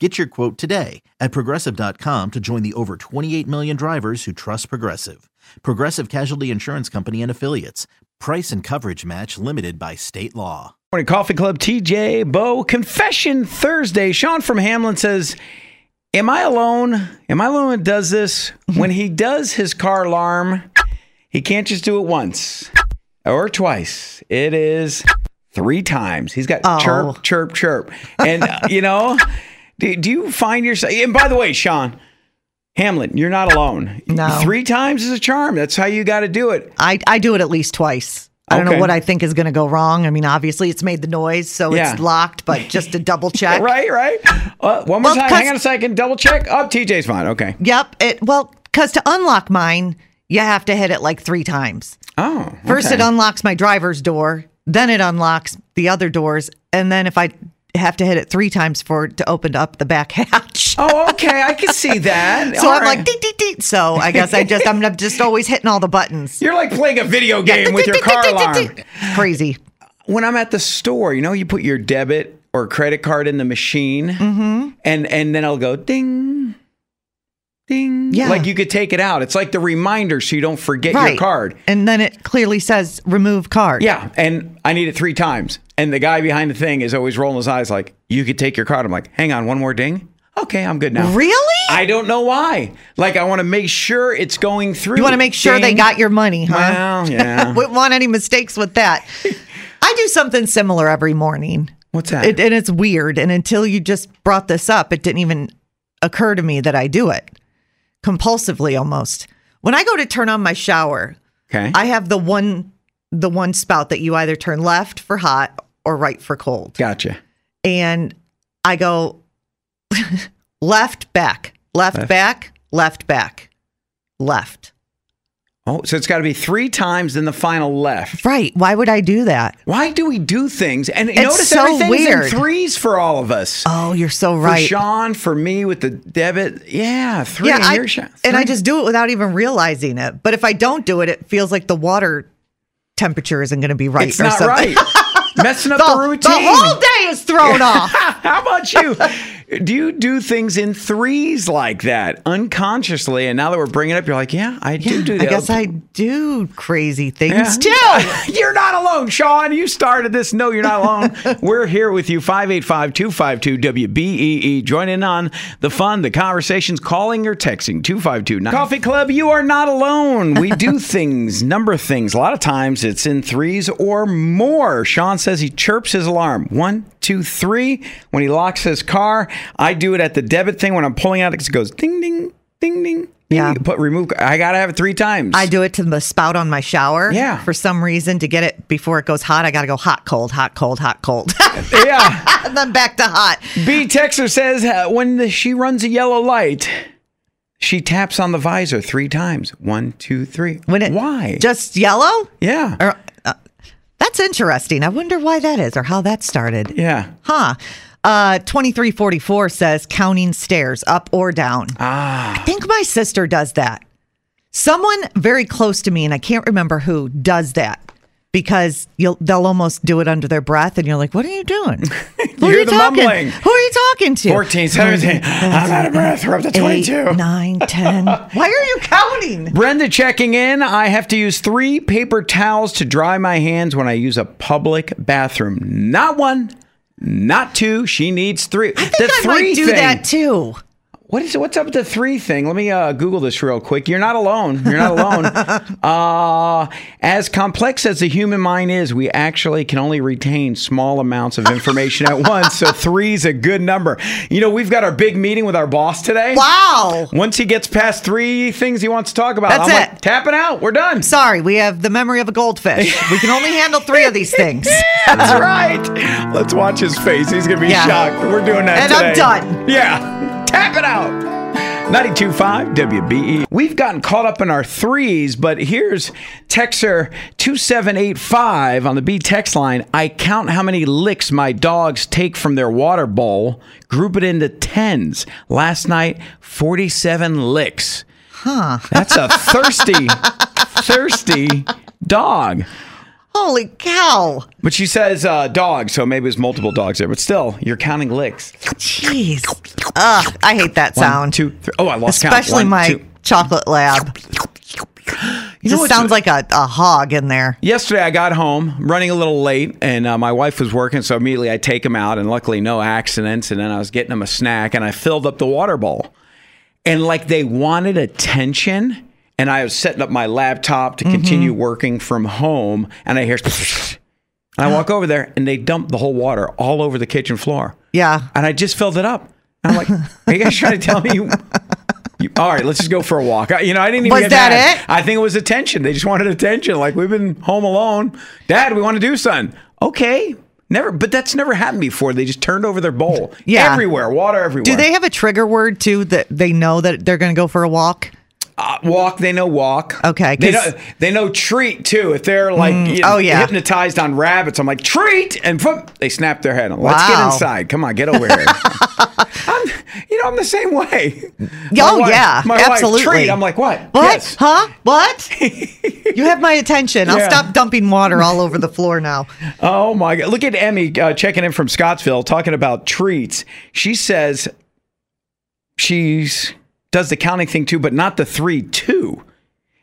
Get your quote today at progressive.com to join the over 28 million drivers who trust Progressive. Progressive Casualty Insurance Company and Affiliates. Price and coverage match limited by state law. Morning Coffee Club, TJ, Bo, Confession Thursday. Sean from Hamlin says, Am I alone? Am I alone that does this? when he does his car alarm, he can't just do it once or twice. It is three times. He's got Oh. chirp, chirp, chirp. And, uh, you know, do, do you find yourself, and by the way, Sean, Hamlin, you're not alone. No. Three times is a charm. That's how you got to do it. I, I do it at least twice. I don't Okay. know what I think is going to go wrong. I mean, obviously it's made the noise, so Yeah. it's locked, but just to double check. Right, right. Uh, one more Well, time. Hang on a second. Double check. Oh, TJ's fine. Okay. Yep. It well, because to unlock mine, you have to hit it like three times. Oh. First, it unlocks my driver's door, then it unlocks the other doors, and then if I have to hit it three times for it to open up the back hatch. Oh, okay. I can see that. So All I'm right. like, dee, dee, dee. so I guess I just I'm just always hitting all the buttons. You're like playing a video game with your car alarm. Crazy. When I'm at the store, you know, you put your debit or credit card in the machine, Mm-hmm. and and then I'll go ding, ding. Yeah. Like you could take it out. It's like the reminder so you don't forget your card. And then it clearly says remove card. Yeah, and I need it three times. And the guy behind the thing is always rolling his eyes like, you could take your card. I'm like, hang on, one more ding. Okay, I'm good now. Really? I don't know why. Like, I want to make sure it's going through. You want to make sure they got your money, huh? Well, yeah. Wouldn't want any mistakes with that. I do something similar every morning. What's that? It, and it's weird. And until you just brought this up, it didn't even occur to me that I do it compulsively almost. When I go to turn on my shower, okay. I have the one the one spout that you either turn left for hot or right for cold. gotcha. And I go left back, left, Left. back, left back, left. Oh, so it's got to be three times in the final left. Right. Why would I do that? Why do we do things? And It's notice so everything's weird. in threes for all of us. Oh, you're so For right. Sean, for me with the debit, yeah, three. yeah, and I, Sean, and I just do it without even realizing it. But if I don't do it, it feels like the water temperature isn't going to be right. it's not something. right. Messing up The, the, routine. the whole day is thrown off. How about you? do you do things in threes like that unconsciously? And now that we're bringing it up, you're like, yeah, I do do I guess I do crazy things Yeah. too. you're not alone, Sean. You started this. No, you're not alone. We're here with you, 585 252 WBEE. Join in on the fun, the conversations, calling or texting 252 Coffee Club, you are not alone. We do things, number things. A lot of times it's in threes or more. Sean says he chirps his alarm. One, two, three. When he locks his car, I do it at the debit thing when I'm pulling out, it goes ding, ding, ding, ding. Yeah. Put remove. I got to have it three times. I do it to the spout on my shower. Yeah. For some reason, to get it before it goes hot, I got to go hot, cold, hot, cold, hot, cold. Yeah. and then back to hot. B Texer says uh, when the, she runs a yellow light, she taps on the visor three times. One, two, three. When it Why? Just yellow? yeah. Or, that's interesting. I wonder why that is or how that started. yeah. Huh. Uh, 2344 says counting stairs up or down. Ah. I think my sister does that. Someone very close to me, and I can't remember who, does that because you'll they'll almost do it under their breath, and you're like, "What are you doing? Who are you talking? mumbling. Who are you talking to? 14, 17. I'm out of breath. We're up to 22. Eight, nine, ten. Why are you counting? Brenda checking in. I have to use three paper towels to dry my hands when I use a public bathroom. Not one, not two. She needs three. I think I might do that too. What is what's up with the three thing? Let me uh, Google this real quick. You're not alone. You're not alone. uh, as complex as the human mind is, we actually can only retain small amounts of information at once. So three's a good number. You know, we've got our big meeting with our boss today. Wow. Once he gets past three things he wants to talk about, That's I'm it. like, tapping out. We're done. Sorry, we have the memory of a goldfish. We can only handle three of these things. That's right. Let's watch his face. He's gonna be Yeah. shocked. We're doing that And I'm done. Yeah. Tap it out. 92.5 WBEE. We've gotten caught up in our threes, but here's Texer 2785 on the B text line. I count how many licks my dogs take from their water bowl, group it into tens. Last night, 47 licks. Huh. That's a thirsty, thirsty dog. Holy cow. But she says uh, dog, so maybe it's multiple dogs there. But still, you're counting licks. Jeez. Ugh, I hate that One, sound. two, three. Oh, I lost count. Especially One, my two. chocolate lab. You know Just sounds like a, a hog in there. Yesterday, I got home running a little late, and uh, my wife was working, so immediately I take him out, and luckily no accidents. And then I was getting him a snack, and I filled up the water bowl, and like they wanted attention, and I was setting up my laptop to continue working from home, and I hear, and I walk over there, and they dump the whole water all over the kitchen floor. Yeah. and I just filled it up. I'm like, are you guys trying to tell me you? you all right, let's just go for a walk. I- You know, I didn't even Was get that mad. it? I think it was attention. They just wanted attention. Like we've been home alone. Dad, we want to do something. Okay. Never, but that's never happened before. They just turned over their bowl. Yeah. Everywhere, water everywhere. Do they have a trigger word too that they know that they're going to go for a walk? Uh, walk? They know walk. Okay, They know, they know treat too. If they're like you know, oh, yeah. hypnotized on rabbits, I'm like treat, and boom, they snap their head. Let's get inside. Come on, get over here. I'm, you know, I'm the same way. Oh, wife- yeah, my wife, absolutely. treat. I'm like, what? What? Yes. Huh? What? you have my attention. I'll Yeah. stop dumping water all over the floor now. Oh my God! Look at Emmy uh, checking in from Scottsville, talking about treats. She says she's does the counting thing too, but not the three two.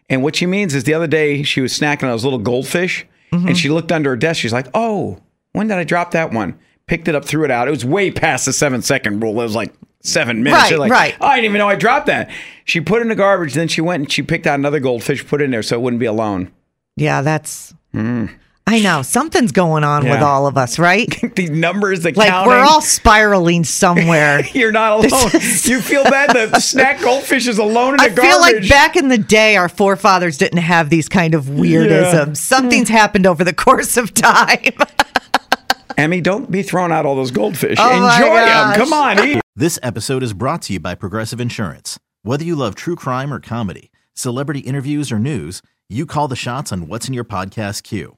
And what she means is the other day she was snacking on those little goldfish, and mm-hmm. she looked under her desk. She's like, "Oh, when did I drop that one?" Picked it up, threw it out. It was way past the seven second rule. It was like seven minutes. Right, like, right. "Oh, I didn't even know I dropped that. She put it in the garbage. Then she went and she picked out another goldfish, put it in there so it wouldn't be alone. Yeah, that's. Mm. I know something's going on with all of us, right? These numbers, the Like counting. we're all spiraling somewhere. You're not alone. you feel bad. The snack goldfish is alone in the I garbage. I feel like back in the day, our forefathers didn't have these kind of weirdisms. Yeah. Something's hmm. happened over the course of time. Emmy, don't be throwing out all those goldfish. Oh Enjoy them. Come on, eat. This episode is brought to you by Progressive Insurance. Whether you love true crime or comedy, celebrity interviews or news, you call the shots on what's in your podcast queue.